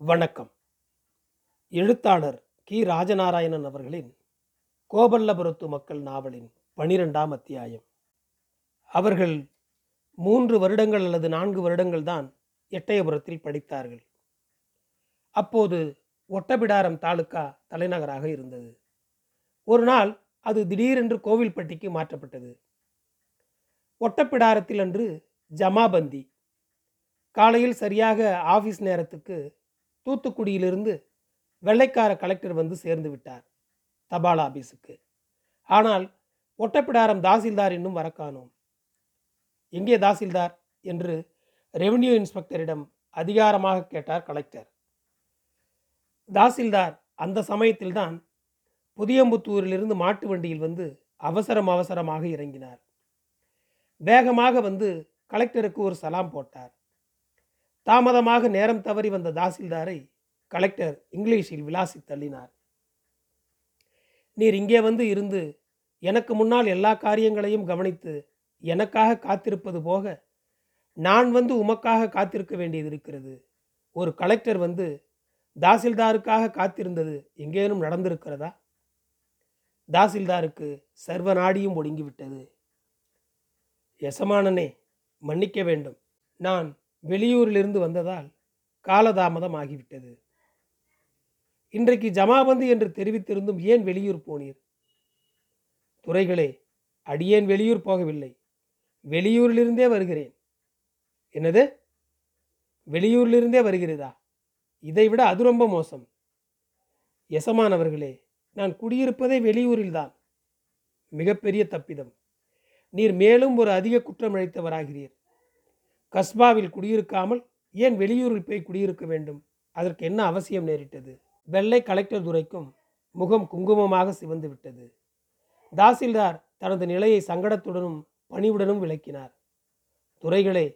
வணக்கம். எழுத்தாளர் கி. ராஜநாராயணன் அவர்களின் கோபல்லபுரத்து மக்கள் நாவலின் பனிரெண்டாம் அத்தியாயம். அவர்கள் மூன்று வருடங்கள் அல்லது நான்கு வருடங்கள் தான் எட்டயபுரத்தில் படித்தார்கள். அப்போது ஒட்டபிடாரம் தாலுக்கா தலைநகராக இருந்தது. ஒரு நாள் அது திடீரென்று கோவில்பட்டிக்கு மாற்றப்பட்டது. ஒட்டப்பிடாரத்தில் அன்று ஜமாபந்தி. காலையில் சரியாக ஆஃபீஸ் நேரத்துக்கு தூத்துக்குடியிலிருந்து வெள்ளைக்கார கலெக்டர் வந்து சேர்ந்து விட்டார் தபால் ஆபீஸுக்கு. ஆனால் ஒட்டப்பிடாரம் தாசில்தார் இன்னும் வர காணோம். எங்கே தாசில்தார்? என்று ரெவென்யூ இன்ஸ்பெக்டரிடம் அதிகாரமாக கேட்டார் கலெக்டர் தாசில்தார் அந்த சமயத்தில்தான் புதியம்புத்தூரிலிருந்து மாட்டு வண்டியில் வந்து அவசரம் அவசரமாக இறங்கினார். வேகமாக வந்து கலெக்டருக்கு ஒரு சலாம் போட்டார். தாமதமாக நேரம் தவறி வந்த தாசில்தாரை கலெக்டர் இங்கிலீஷில் விளாசி தள்ளினார். நீர் இங்கே வந்து இருந்து எனக்கு முன்னால் எல்லா காரியங்களையும் கவனித்து எனக்காக காத்திருப்பது போக நான் வந்து உமக்காக காத்திருக்க வேண்டியது இருக்கிறது. ஒரு கலெக்டர் வந்து தாசில்தாருக்காக காத்திருந்தது எங்கேனும் நடந்திருக்கிறதா? தாசில்தாருக்கு சர்வ நாடியும் ஒடுங்கிவிட்டது. எசமானனே மன்னிக்க வேண்டும். நான் வெளியூரிலிருந்து வந்ததால் காலதாமதம் ஆகிவிட்டது. இன்றைக்கு ஜமாபந்தி என்று தெரிவித்திருந்தும் ஏன் வெளியூர் போனீர்? துறைகளே அடியேன் வெளியூர் போகவில்லை. வெளியூரிலிருந்தே வருகிறேன். என்னது? வெளியூரிலிருந்தே வருகிறதா? இதைவிட அது ரொம்ப மோசம். எசமானவர்களே நான் குடியிருப்பதே வெளியூரில்தான். மிகப்பெரிய தப்பிதம். நீர் மேலும் ஒரு அதிக குற்றம் இழைத்தவராகிறீர் கஸ்பாவில் குடியிருக்காமல் ஏன் வெளியூரில் போய் குடியிருக்க வேண்டும்? அதற்கு என்ன அவசியம் நேரிட்டது? வெள்ளை கலெக்டர் துரைக்கும் முகம் குங்குமமாக சிவந்து விட்டது. தாசில்தார் தனது நிலையை சங்கடத்துடனும் பணிவுடனும் விளக்கினார். துறைகளே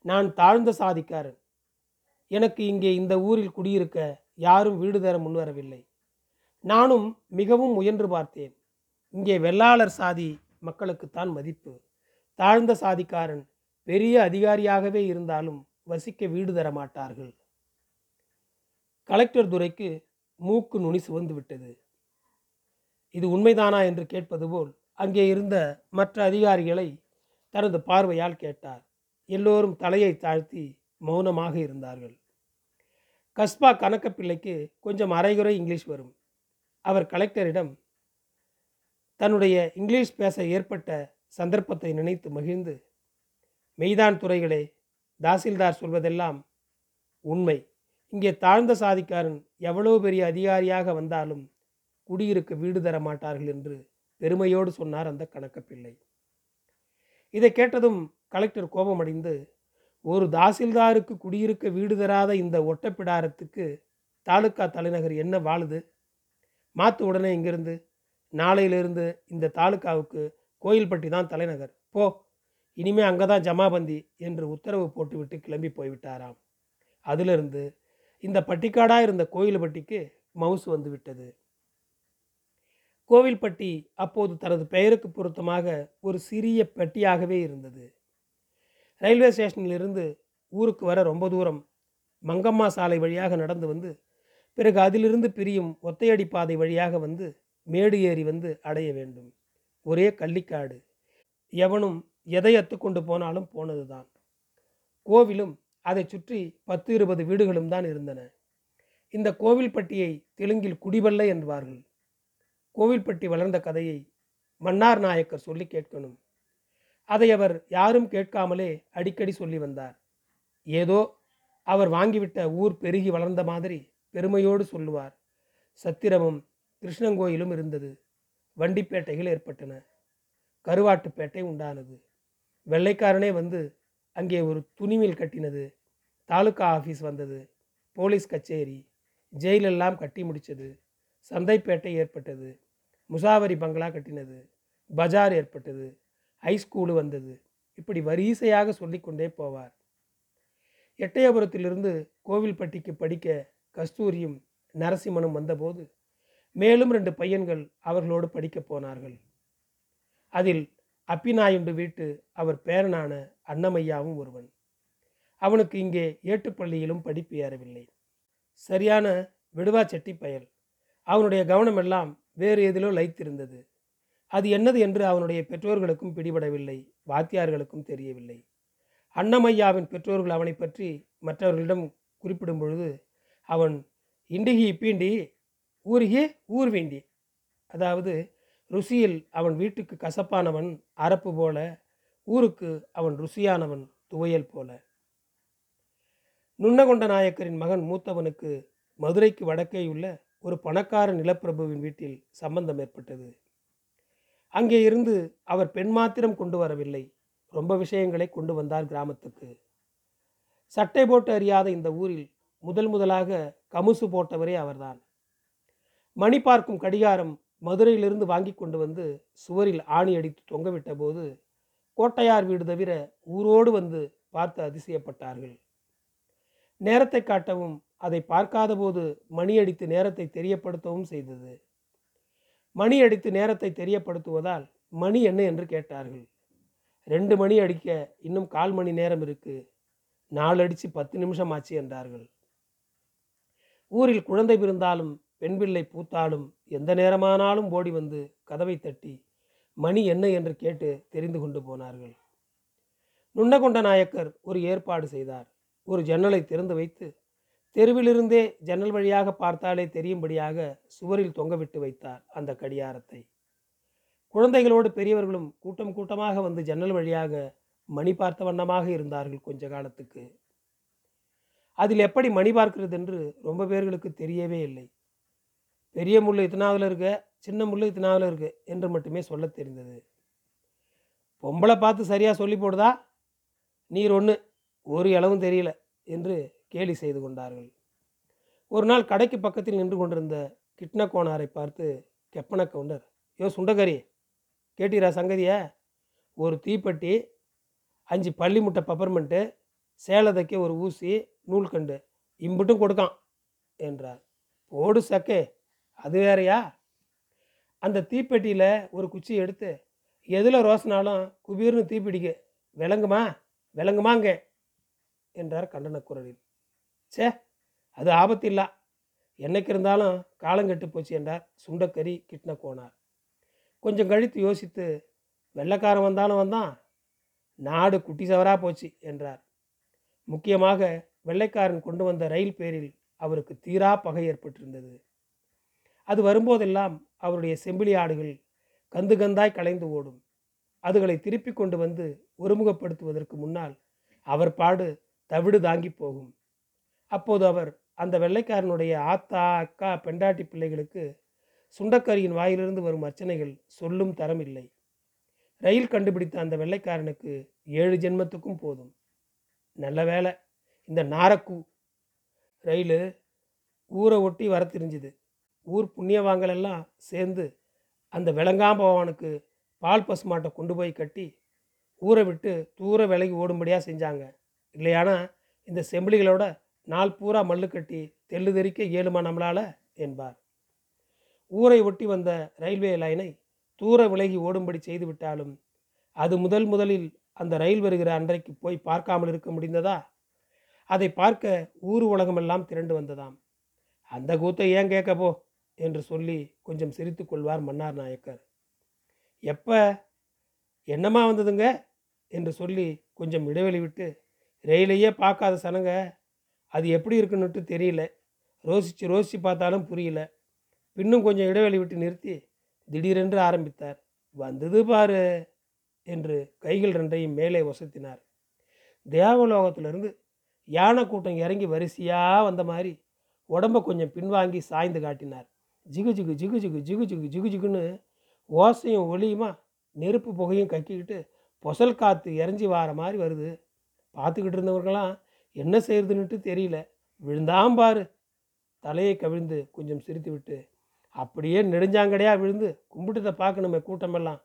நான் தாழ்ந்த சாதிக்காரன். எனக்கு இங்கே இந்த ஊரில் குடியிருக்க யாரும் வீடு தர முன்வரவில்லை. நானும் மிகவும் முயன்று பார்த்தேன். இங்கே வெள்ளாளர் சாதி மக்களுக்குத்தான் மதிப்பு. தாழ்ந்த சாதிக்காரன் பெரிய அதிகாரியாகவே இருந்தாலும் வசிக்க வீடு தர மாட்டார்கள். கலெக்டர் துரைக்கு மூக்கு நுனி சுவந்து விட்டது. இது உண்மைதானா என்று கேட்பது போல் அங்கே இருந்த மற்ற அதிகாரிகளை தனது பார்வையால் கேட்டார். எல்லோரும் தலையை தாழ்த்தி மௌனமாக இருந்தார்கள். கஸ்பா கணக்கப்பிள்ளைக்கு கொஞ்சம் அரைகுறை இங்கிலீஷ் வரும். அவர் கலெக்டரிடம் தன்னுடைய இங்கிலீஷ் பேச ஏற்பட்ட சந்தர்ப்பத்தை நினைத்து மகிழ்ந்து மெய்தான் துறைகளே தாசில்தார் சொல்வதெல்லாம் உண்மை. இங்கே தாழ்ந்த சாதிக்காரன் எவ்வளவு பெரிய அதிகாரியாக வந்தாலும் குடியிருக்க வீடு தர மாட்டார்கள் என்று பெருமையோடு சொன்னார் அந்த கணக்கப்பிள்ளை. இதை கேட்டதும் கலெக்டர் கோபமடைந்து ஒரு தாசில்தாருக்கு குடியிருக்க வீடு தராத இந்த ஒட்டப்பிடாரத்துக்கு தாலுக்கா தலைநகர் என்ன வாழுது? மாத்து உடனே இங்கிருந்து நாளையிலிருந்து இந்த தாலுக்காவுக்கு கோயில்பட்டி தான் தலைநகர். போ. இனிமே அங்கே தான் ஜமாபந்தி என்று உத்தரவு போட்டுவிட்டு கிளம்பி போய்விட்டாராம். அதிலிருந்து இந்த பட்டிக்காடாக இருந்த கோயில்பட்டிக்கு மவுசு வந்து விட்டது. கோவில்பட்டி அப்போது தனது பெயருக்கு பொருத்தமாக ஒரு சிறிய பெட்டியாகவே இருந்தது. ரயில்வே ஸ்டேஷனிலிருந்து ஊருக்கு வர ரொம்ப தூரம் மங்கம்மா சாலை வழியாக நடந்து வந்து பிறகு அதிலிருந்து பிரியும் ஒத்தையடி பாதை வழியாக வந்து மேடு ஏறி வந்து அடைய வேண்டும். ஒரே கள்ளிக்காடு. எவனும் எதை அத்துக்கொண்டு போனாலும் போனதுதான். கோவிலும் அதை சுற்றி பத்து இருபது வீடுகளும் தான் இருந்தன. இந்த கோவில்பட்டியை தெலுங்கில் குடிவல்ல என்பார்கள். கோவில்பட்டி வளர்ந்த கதையை மன்னார் நாயக்கர் சொல்லி கேட்கணும். அதை அவர் யாரும் கேட்காமலே அடிக்கடி சொல்லி வந்தார். ஏதோ அவர் வாங்கிவிட்ட ஊர் பெருகி வளர்ந்த மாதிரி பெருமையோடு சொல்லுவார். சத்திரமும் கிருஷ்ணங்கோயிலும் இருந்தது. வண்டிப்பேட்டைகள் ஏற்பட்டன. கருவாட்டுப்பேட்டை உண்டானது. வெள்ளைக்காரனே வந்து அங்கே ஒரு துணிமில் கட்டினது. தாலுக்கா ஆஃபீஸ் வந்தது. போலீஸ் கச்சேரி. ஜெயிலெல்லாம் கட்டி முடித்தது சந்தைப்பேட்டை ஏற்பட்டது. முசாவரி பங்களா கட்டினது. பஜார் ஏற்பட்டது. ஹைஸ்கூலு வந்தது. இப்படி வரிசையாக சொல்லிக்கொண்டே போவார். எட்டயபுரத்திலிருந்து கோவில்பட்டிக்கு படிக்க கஸ்தூரியும் நரசிம்மனும் வந்தபோது மேலும் ரெண்டு பையன்கள் அவர்களோடு படிக்கப் போனார்கள். அதில் அப்பிநாயுண்டு வீட்டு அவர் பேரனான அன்னமையாவும் ஒருவன். அவனுக்கு இங்கே ஏட்டுப்பள்ளியிலும் படிப்பு ஏறவில்லை. சரியான விடுவா செட்டி பயல். அவனுடைய கவனமெல்லாம் வேறு எதிலோ லைத்திருந்தது. அது என்னது என்று அவனுடைய பெற்றோர்களுக்கும் பிடிபடவில்லை. வாத்தியார்களுக்கும் தெரியவில்லை. அன்னமையாவின் பெற்றோர்கள் அவனை பற்றி மற்றவர்களிடம் குறிப்பிடும் பொழுது அவன் இண்டிகி பீண்டி ஊருகி ஊர் வேண்டி. அதாவது ருசியில் அவன் வீட்டுக்கு கசப்பானவன் அரப்பு போல ஊருக்கு அவன் ருசியானவன் துவையல் போல. நுண்ணகொண்ட நாயக்கரின் மகன் மூத்தவனுக்கு மதுரைக்கு வடக்கேயுள்ள ஒரு பணக்கார நிலப்பிரபுவின் வீட்டில் சம்பந்தம் ஏற்பட்டது. அங்கே இருந்து அவர் பெண் மாத்திரம் கொண்டு வரவில்லை. ரொம்ப விஷயங்களை கொண்டு வந்தார் கிராமத்துக்கு. சட்டை போட்டு அறியாத இந்த ஊரில் முதல் முதலாக கமுசு போட்டவரே அவர்தான். மணி பார்க்கும் கடிகாரம் மதுரையிலிருந்து வாங்கி கொண்டு வந்து சுவரில் ஆணி அடித்து தொங்கவிட்ட போது கோட்டையார் வீடு தவிர ஊரோடு வந்து பார்த்து அதிசயப்பட்டார்கள். நேரத்தை காட்டவும் அதை பார்க்காத போது மணி அடித்து நேரத்தை தெரியப்படுத்தவும் செய்தது. மணி அடித்து நேரத்தை தெரியப்படுத்துவதால் மணி என்ன என்று கேட்டார்கள். ரெண்டு மணி அடிக்க இன்னும் கால் மணி நேரம் இருக்கு. நாலு அடித்து பத்து நிமிஷம் ஆச்சு என்றார்கள். ஊரில் குழந்தை பிறந்தாலும் பெண் பிள்ளை பூத்தாலும் எந்த நேரமானாலும் ஓடி வந்து கதவை தட்டி மணி என்ன? என்று கேட்டு தெரிந்து கொண்டு போனார்கள். நுண்ணகொண்ட நாயக்கர் ஒரு ஏற்பாடு செய்தார். ஒரு ஜன்னலை திறந்து வைத்து தெருவிலிருந்தே ஜன்னல் வழியாக பார்த்தாலே தெரியும்படியாக சுவரில் தொங்கவிட்டு வைத்தார் அந்த கடியாரத்தை குழந்தைகளோடு பெரியவர்களும் கூட்டம் கூட்டமாக வந்து ஜன்னல் வழியாக மணி பார்த்த வண்ணமாக இருந்தார்கள் கொஞ்ச காலத்துக்கு. அதில் எப்படி மணி பார்க்கிறது என்று ரொம்ப பேர்களுக்கு தெரியவே இல்லை. பெரிய முள் இத்தனாவில் இருக்க சின்ன முள் இத்தனாவில் இருக்கு என்று மட்டுமே சொல்ல தெரிந்தது. பொம்பளை பார்த்து சரியாக சொல்லி போடுதா? நீர் ஒன்று ஒரு இளவும் தெரியல என்று கேலி செய்து கொண்டார்கள். ஒரு நாள் கடைக்கு பக்கத்தில் நின்று கொண்டிருந்த கிட்ன கோணாரை பார்த்து கெப்பன கவுண்டர் யோ சுண்டகரி கேட்டீரா சங்கதிய? ஒரு தீப்பெட்டி அஞ்சு பள்ளி முட்டை பப்பர்மெண்ட்டு சேலதைக்கு ஒரு ஊசி நூல்கண்டு இம்புட்டும் கொடுக்கான் என்றார். போடு சக்கே அது வேறயா? அந்த தீப்பெட்டியில் ஒரு குச்சி எடுத்து எதில் ரோசினாலும் குபீர்னு தீப்பிடிக்க. விளங்குமா? விளங்குமாங்க. என்றார் கண்டன குரலில். சே அது ஆபத்து இல்லை என்னைக்கு இருந்தாலும் காலங்கெட்டு போச்சு என்றார் சுண்டக்கறி கிட்ன கோனார். கொஞ்சம் கழித்து யோசித்து வெள்ளைக்காரன் வந்தாலும் வந்தான். நாடு குட்டி சவராக போச்சு என்றார். முக்கியமாக வெள்ளைக்காரன் கொண்டு வந்த ரயில் பேரில் அவருக்கு தீரா பகை ஏற்பட்டிருந்தது. அது வரும்போதெல்லாம் அவருடைய செம்பிலி ஆடுகள் கந்து கந்தாய் கலைந்து ஓடும். அதுகளை திருப்பி கொண்டு வந்து ஒருமுகப்படுத்துவதற்கு முன்னால் அவர் பாடு தவிடு தாங்கி போகும். அப்போது அவர் அந்த வெள்ளைக்காரனுடைய ஆத்தா அக்கா பெண்டாட்டி பிள்ளைகளுக்கு சுண்டக்கரியின் வாயிலிருந்து வரும் அர்ச்சனைகள் சொல்லும் தரம் இல்லை ரயில் கண்டுபிடித்த அந்த வெள்ளைக்காரனுக்கு ஏழு ஜென்மத்துக்கும் போதும். நல்ல வேலை இந்த நாரக்கூ ரயில் ஊரை ஒட்டி வர தெரிஞ்சுது. ஊர் புண்ணியவாங்கலெல்லாம் சேர்ந்து அந்த விளங்காம்பவனுக்கு பால் பசுமாட்டை கொண்டு போய் கட்டி ஊரை விட்டு தூர விலகி ஓடும்படியாக செஞ்சாங்க. இல்லையானா இந்த செம்பிளிகளோட நாள் பூரா மல்லு கட்டி தெள்ளு தெறிக்க இயலுமா நம்மளால்? என்பார். ஊரை ஒட்டி வந்த ரயில்வே லைனை தூர விலகி ஓடும்படி செய்து விட்டாலும் அது முதல் முதலில் அந்த ரயில் வருகிற அன்றைக்கு போய் பார்க்காமல் இருக்க முடிந்ததா? அதை பார்க்க ஊர் உலகமெல்லாம் திரண்டு வந்ததாம். அந்த கூத்தை ஏன் கேட்கப்போ என்று சொல்லி கொஞ்சம் சிரித்து கொள்வார் மன்னார் நாயக்கர். எப்போ? என்னம்மா வந்ததுங்க? என்று சொல்லி கொஞ்சம் இடைவெளி விட்டு ரயிலையே பார்க்காத சனங்க அது எப்படி இருக்குன்னுட்டு தெரியல. ரோசித்து ரோசித்து பார்த்தாலும் புரியல. பின்னும் கொஞ்சம் இடைவெளி விட்டு நிறுத்தி திடீரென்று ஆரம்பித்தார். வந்தது பாரு என்று கைகள் ரெண்டையும் மேலே வசத்தினார் தேவலோகத்திலிருந்து யானை கூட்டம் இறங்கி வரிசையாக வந்த மாதிரி உடம்ப கொஞ்சம் பின்வாங்கி சாய்ந்து காட்டினார். ஜிகு ஜிகு ஜிகு ஜிகு ஜிகு ஜிகு ஜிகு ஜிகுன்னு ஓசையும் ஒளியுமா நெருப்பு புகையும் கக்கிக்கிட்டு பொசல் காற்று இறஞ்சி வார மாதிரி வருது. பார்த்துக்கிட்டு இருந்தவர்களாம் என்ன செய்யறதுன்னுட்டு தெரியல. விழுந்தாம் பாரு. தலையை கவிழ்ந்து கொஞ்சம் சிரித்து விட்டு அப்படியே நெடுஞ்சாங்கடையாக விழுந்து கும்பிட்டதை பார்க்கணுமே கூட்டமெல்லாம்.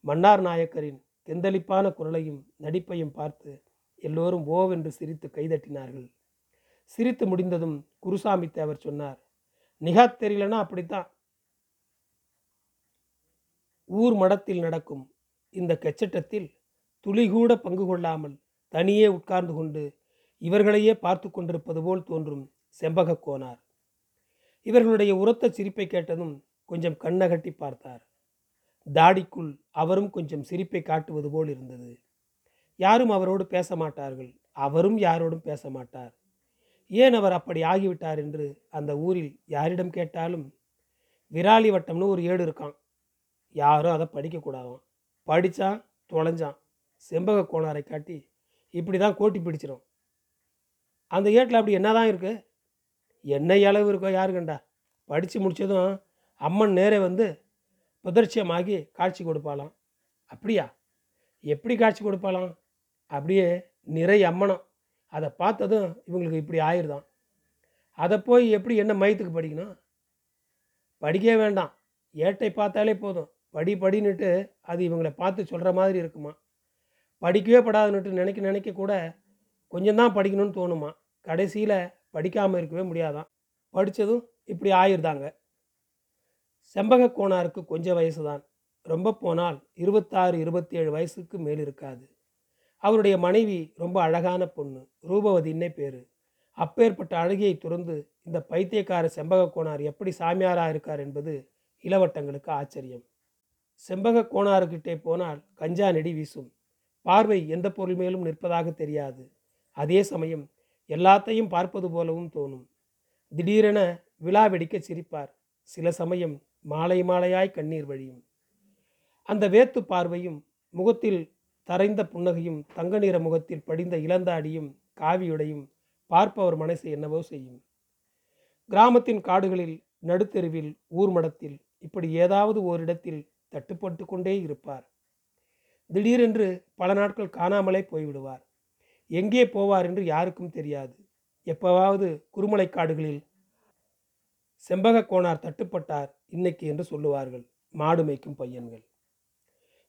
மன்னார் நாயக்கரின் தெந்தளிப்பான குரலையும் நடிப்பையும் பார்த்து எல்லோரும் ஓவென்று சிரித்து கைதட்டினார்கள். சிரித்து முடிந்ததும் குருசாமி தேவர் சொன்னார் நிகா தெரியலனா அப்படித்தான். ஊர் மடத்தில் நடக்கும் இந்த கச்சட்டத்தில் துளிகூட பங்கு கொள்ளாமல் தனியே உட்கார்ந்து கொண்டு இவர்களையே பார்த்து கொண்டிருப்பது போல் தோன்றும் செம்பக கோனார். இவர்களுடைய உரத்த சிரிப்பை கேட்டதும் கொஞ்சம் கண்ணகட்டி பார்த்தார். தாடிக்குள் அவரும் கொஞ்சம் சிரிப்பை காட்டுவது போல் இருந்தது. யாரும் அவரோடு பேச மாட்டார்கள். அவரும் யாரோடும் பேச மாட்டார். ஏன் அவர் அப்படி ஆகிவிட்டார் என்று அந்த ஊரில் யாரிடம் கேட்டாலும் விராலி வட்டம்னு ஒரு ஏடு இருக்கான். யாரும் அதை படிக்கக்கூடாதாம் படித்தான் தொலைஞ்சான். செம்பக கோணாரை காட்டி இப்படி தான் கோட்டி பிடிச்சிரும். அந்த ஏட்டில் அப்படி என்ன தான் இருக்குது என்ன அளவு இருக்கோ யாரு கண்டா? படித்து முடித்ததும் அம்மன் நேரே வந்து புதர்ச்சியமாகி காட்சி கொடுப்பாளாம். அப்படியா? எப்படி காட்சி கொடுப்பாளாம்? அப்படியே நிறை அம்மனம் அதை பார்த்ததும் இவங்களுக்கு இப்படி ஆயிடுதான் அதை போய் எப்படி என்ன மயத்துக்கு படிக்கணும்? படிக்கவே வேண்டாம். ஏட்டை பார்த்தாலே போதும். படி படின்னுட்டு அது இவங்களை பார்த்து சொல்கிற மாதிரி இருக்குமா? படிக்கவே படாதுன்னுட்டு நினைக்க நினைக்க கூட கொஞ்சம் தான் படிக்கணும்னு தோணுமா? கடைசியில் படிக்காமல் இருக்கவே முடியாதான். படித்ததும் இப்படி ஆயிருந்தாங்க செம்பக கோணாருக்கு கொஞ்சம் வயசு தான் ரொம்ப போனால் இருபத்தாறு இருபத்தி ஏழு வயசுக்கு மேல் இருக்காது. அவருடைய மனைவி ரொம்ப அழகான பொண்ணு ரூபவதின்னே பேர். அப்பேற்பட்ட அழகியை துறந்து இந்த பைத்தியக்கார செம்பக கோணார் எப்படி சாமியாராக இருக்கார் என்பது இளவட்டங்களுக்கு ஆச்சரியம். செம்பகக்கோணாருக்கிட்டே போனால் கஞ்சா நெடி வீசும். பார்வை எந்த பொருள் மேலும் நிற்பதாக தெரியாது. அதே சமயம் எல்லாத்தையும் பார்ப்பது போலவும் தோணும். திடீரென விழா வெடிக்க சிரிப்பார். சில சமயம் மாலை மாலையாய் கண்ணீர் வழியும். அந்த வேத்து பார்வையும் முகத்தில் தரைந்த புன்னகையும் தங்க நிற முகத்தில் படிந்த இளந்தாடியும் காவியுடையும் பார்ப்பவர் மனசை என்னவோ செய்யும். கிராமத்தின் காடுகளில் நடுத்தெருவில் ஊர்மடத்தில் இப்படி ஏதாவது ஓரிடத்தில் தட்டுப்பட்டு கொண்டே இருப்பார். திடீரென்று பல நாட்கள் காணாமலே போய்விடுவார். எங்கே போவார் என்று யாருக்கும் தெரியாது. எப்பவாவது குருமலை காடுகளில் செம்பக கோணார் தட்டுப்பட்டார் இன்னைக்கு என்று சொல்லுவார்கள் மாடு மேய்க்கும் பையன்கள்.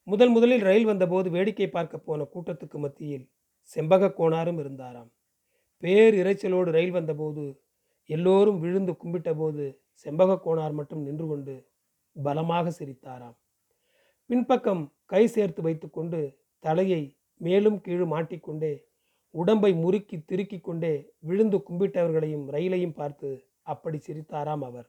முதல் முதலில் ரயில் வந்தபோது வேடிக்கை பார்க்க போன கூட்டத்துக்கு மத்தியில் செம்பக கோணாரும் இருந்தாராம். பேர் இறைச்சலோடு ரயில் வந்தபோது எல்லோரும் விழுந்து கும்பிட்ட போது செம்பக கோணார் மட்டும் நின்று கொண்டு பலமாக சிரித்தாராம். பின்பக்கம் கை சேர்த்து வைத்துக்கொண்டு தலையை மேலும் கீழும் மாட்டிக்கொண்டே உடம்பை முறுக்கி திருக்கி கொண்டே விழுந்து கும்பிட்டவர்களையும் ரயிலையும் பார்த்து அப்படி சிரித்தாராம் அவர்.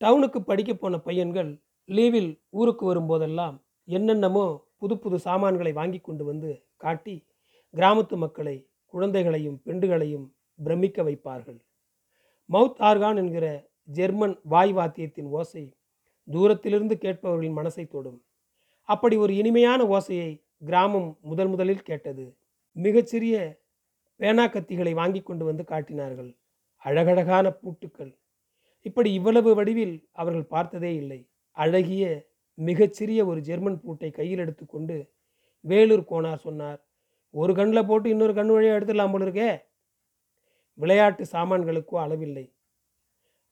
டவுனுக்கு படிக்க போன பையன்கள் லீவில் ஊருக்கு வரும்போதெல்லாம் என்னென்னமோ புது புது சாமான்களை வாங்கி கொண்டு வந்து காட்டி கிராமத்து மக்களை குழந்தைகளையும் பெண்டுகளையும் பிரமிக்க வைப்பார்கள். மவுத் ஆர்கான் என்கிற ஜெர்மன் வாய் வாத்தியத்தின் ஓசை தூரத்திலிருந்து கேட்பவர்களின் மனசை தொடும். அப்படி ஒரு இனிமையான ஓசையை கிராமம் முதல் முதலில் கேட்டது. மிகச்சிறிய பேனா கத்திகளை வாங்கி கொண்டு வந்து காட்டினார்கள். அழகழகான பூட்டுக்கள். இப்படி இவ்வளவு வடிவில் அவர்கள் பார்த்ததே இல்லை. அழகிய மிகச்சிறிய ஒரு ஜெர்மன் பூட்டை கையில் எடுத்துக்கொண்டு வேலூர் கோனார் சொன்னார் ஒரு கண்ணில் போட்டு இன்னொரு கண் வழியாக எடுத்துடலாம் போல இருக்கே. விளையாட்டு சாமான்களுக்கோ அளவில்லை.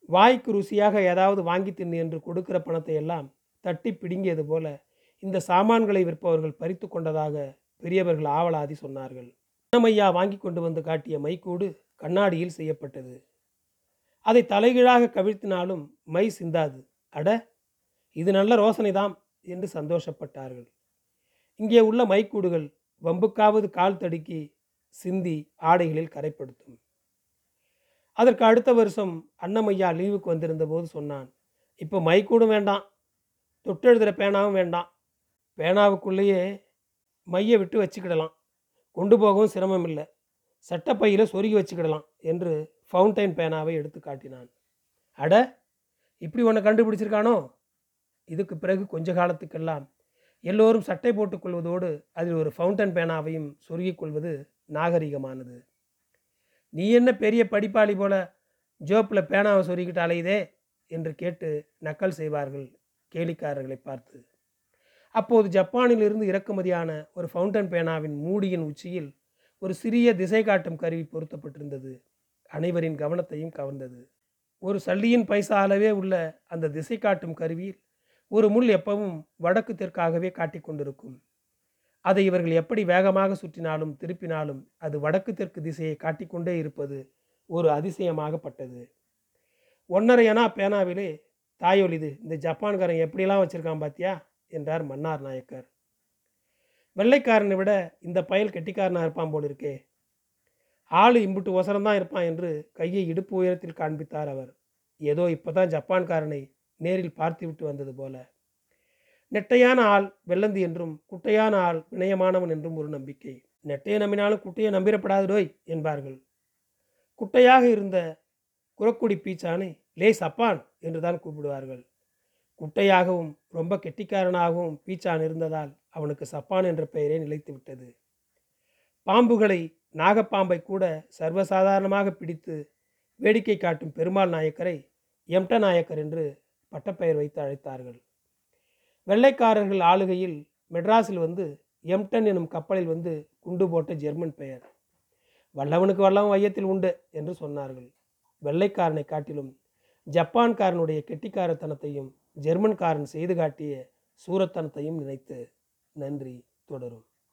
வாய்க்கு ருசியாக ஏதாவது வாங்கி தின்னு என்று கொடுக்கிற பணத்தை எல்லாம் தட்டி பிடுங்கியது போல இந்த சாமான்களை விற்பவர்கள் பறித்து கொண்டதாக பெரியவர்கள் ஆவலாதி சொன்னார்கள். அண்ணமையா வாங்கி கொண்டு வந்து காட்டிய மைக்கூடு கண்ணாடியில் செய்யப்பட்டது. அதை தலைகீழாக கவிழ்த்தினாலும் மை சிந்தாது. அட! இது நல்ல ரோசனைதான் என்று சந்தோஷப்பட்டார்கள். இங்கே உள்ள மைக்கூடுகள் வம்புக்காவது கால் தடுக்கி சிந்தி ஆடைகளில் கரைப்படுத்தும். அதற்கு அடுத்த வருஷம் அன்னமையா லீவுக்கு வந்திருந்த போது சொன்னான் இப்போ மைக்கூடும் வேண்டாம் தொட்டெழுதுகிற பேனாவும் வேண்டாம். பேனாவுக்குள்ளேயே மையை விட்டு வச்சுக்கிடலாம். கொண்டு போகவும் சிரமம் இல்லை. சட்டப்பையில் சொருகி வச்சுக்கிடலாம் என்று ஃபவுண்டைன் பேனாவை எடுத்து காட்டினான். அட இப்படி ஒன்று கண்டுபிடிச்சிருக்கானோ? இதுக்கு பிறகு கொஞ்ச காலத்துக்கெல்லாம் எல்லோரும் சட்டை போட்டுக்கொள்வதோடு அதில் ஒரு ஃபவுண்டன் பேனாவையும் சொருகிக் கொள்வது நாகரிகமானது. நீ என்ன பெரிய படிப்பாளி போல ஜோப்பில் பேனாவை சொருகிட்டு அலையுதே? என்று கேட்டு நக்கல் செய்வார்கள் கேலிக்காரர்களை பார்த்து. அப்போது ஜப்பானிலிருந்து இறக்குமதியான ஒரு ஃபவுண்டன் பேனாவின் மூடியின் உச்சியில் ஒரு சிறிய திசை காட்டும் கருவி பொருத்தப்பட்டிருந்தது. அனைவரின் கவனத்தையும் கவர்ந்தது. ஒரு சல்லியின் பைசா அளவே உள்ள அந்த திசை காட்டும் கருவியில் ஒரு முள் எப்பவும் வடக்கு தெற்காகவே காட்டிக்கொண்டிருக்கும் அதை இவர்கள் எப்படி வேகமாக சுற்றினாலும் திருப்பினாலும் அது வடக்கு தெற்கு திசையை காட்டிக்கொண்டே இருப்பது ஒரு அதிசயமாகப்பட்டது ஒன்றரை அணா பேனாவிலே தாயொலிது இந்த ஜப்பான்காரன் எப்படிலாம் வச்சுருக்கான் பாத்தியா? என்றார் மன்னார் நாயக்கர். வெள்ளைக்காரனை விட இந்த பயல் கெட்டிக்காரனாக இருப்பான் போல் இருக்கே ஆள் இம்புட்டு ஒசரம்தான் இருப்பான் என்று கையை இடுப்பு உயரத்தில் காண்பித்தார் அவர். ஏதோ இப்போதான் ஜப்பான்காரனை நேரில் பார்த்துவிட்டு வந்தது போல. நெட்டையான ஆள் வெள்ளந்தி என்றும் குட்டையான ஆள் வினயமானவன் என்றும் ஒரு நம்பிக்கை. நெட்டையை நம்பினாலும் குட்டையை நம்பிடப்படாதடோய் என்பார்கள். குட்டையாக இருந்த குரக்குடி பீச்சானை லே சப்பான் என்று தான் கூப்பிடுவார்கள். குட்டையாகவும் ரொம்ப கெட்டிக்காரனாகவும் பீச்சான் இருந்ததால் அவனுக்கு சப்பான் என்ற பெயரே நிலைத்து விட்டது. பாம்புகளை நாகப்பாம்பை கூட சர்வசாதாரணமாக பிடித்து வேடிக்கை காட்டும் பெருமாள் நாயக்கரை எம்ட நாயக்கர் என்று பட்டப்பெயர் வைத்து அழைத்தார்கள். வெள்ளைக்காரர்கள் ஆளுகையில் மெட்ராஸில் வந்து எம்டன் எனும் கப்பலில் வந்து குண்டு போட்ட ஜெர்மன் பெயர். வல்லவனுக்கு வல்லவன் வையத்தில் உண்டு என்று சொன்னார்கள். வெள்ளைக்காரனை காட்டிலும் ஜப்பான்காரனுடைய கெட்டிக்காரத்தனத்தையும் ஜெர்மன்காரன் செய்து காட்டிய சூரத்தனத்தையும் நினைத்து நன்றி தொடரும்.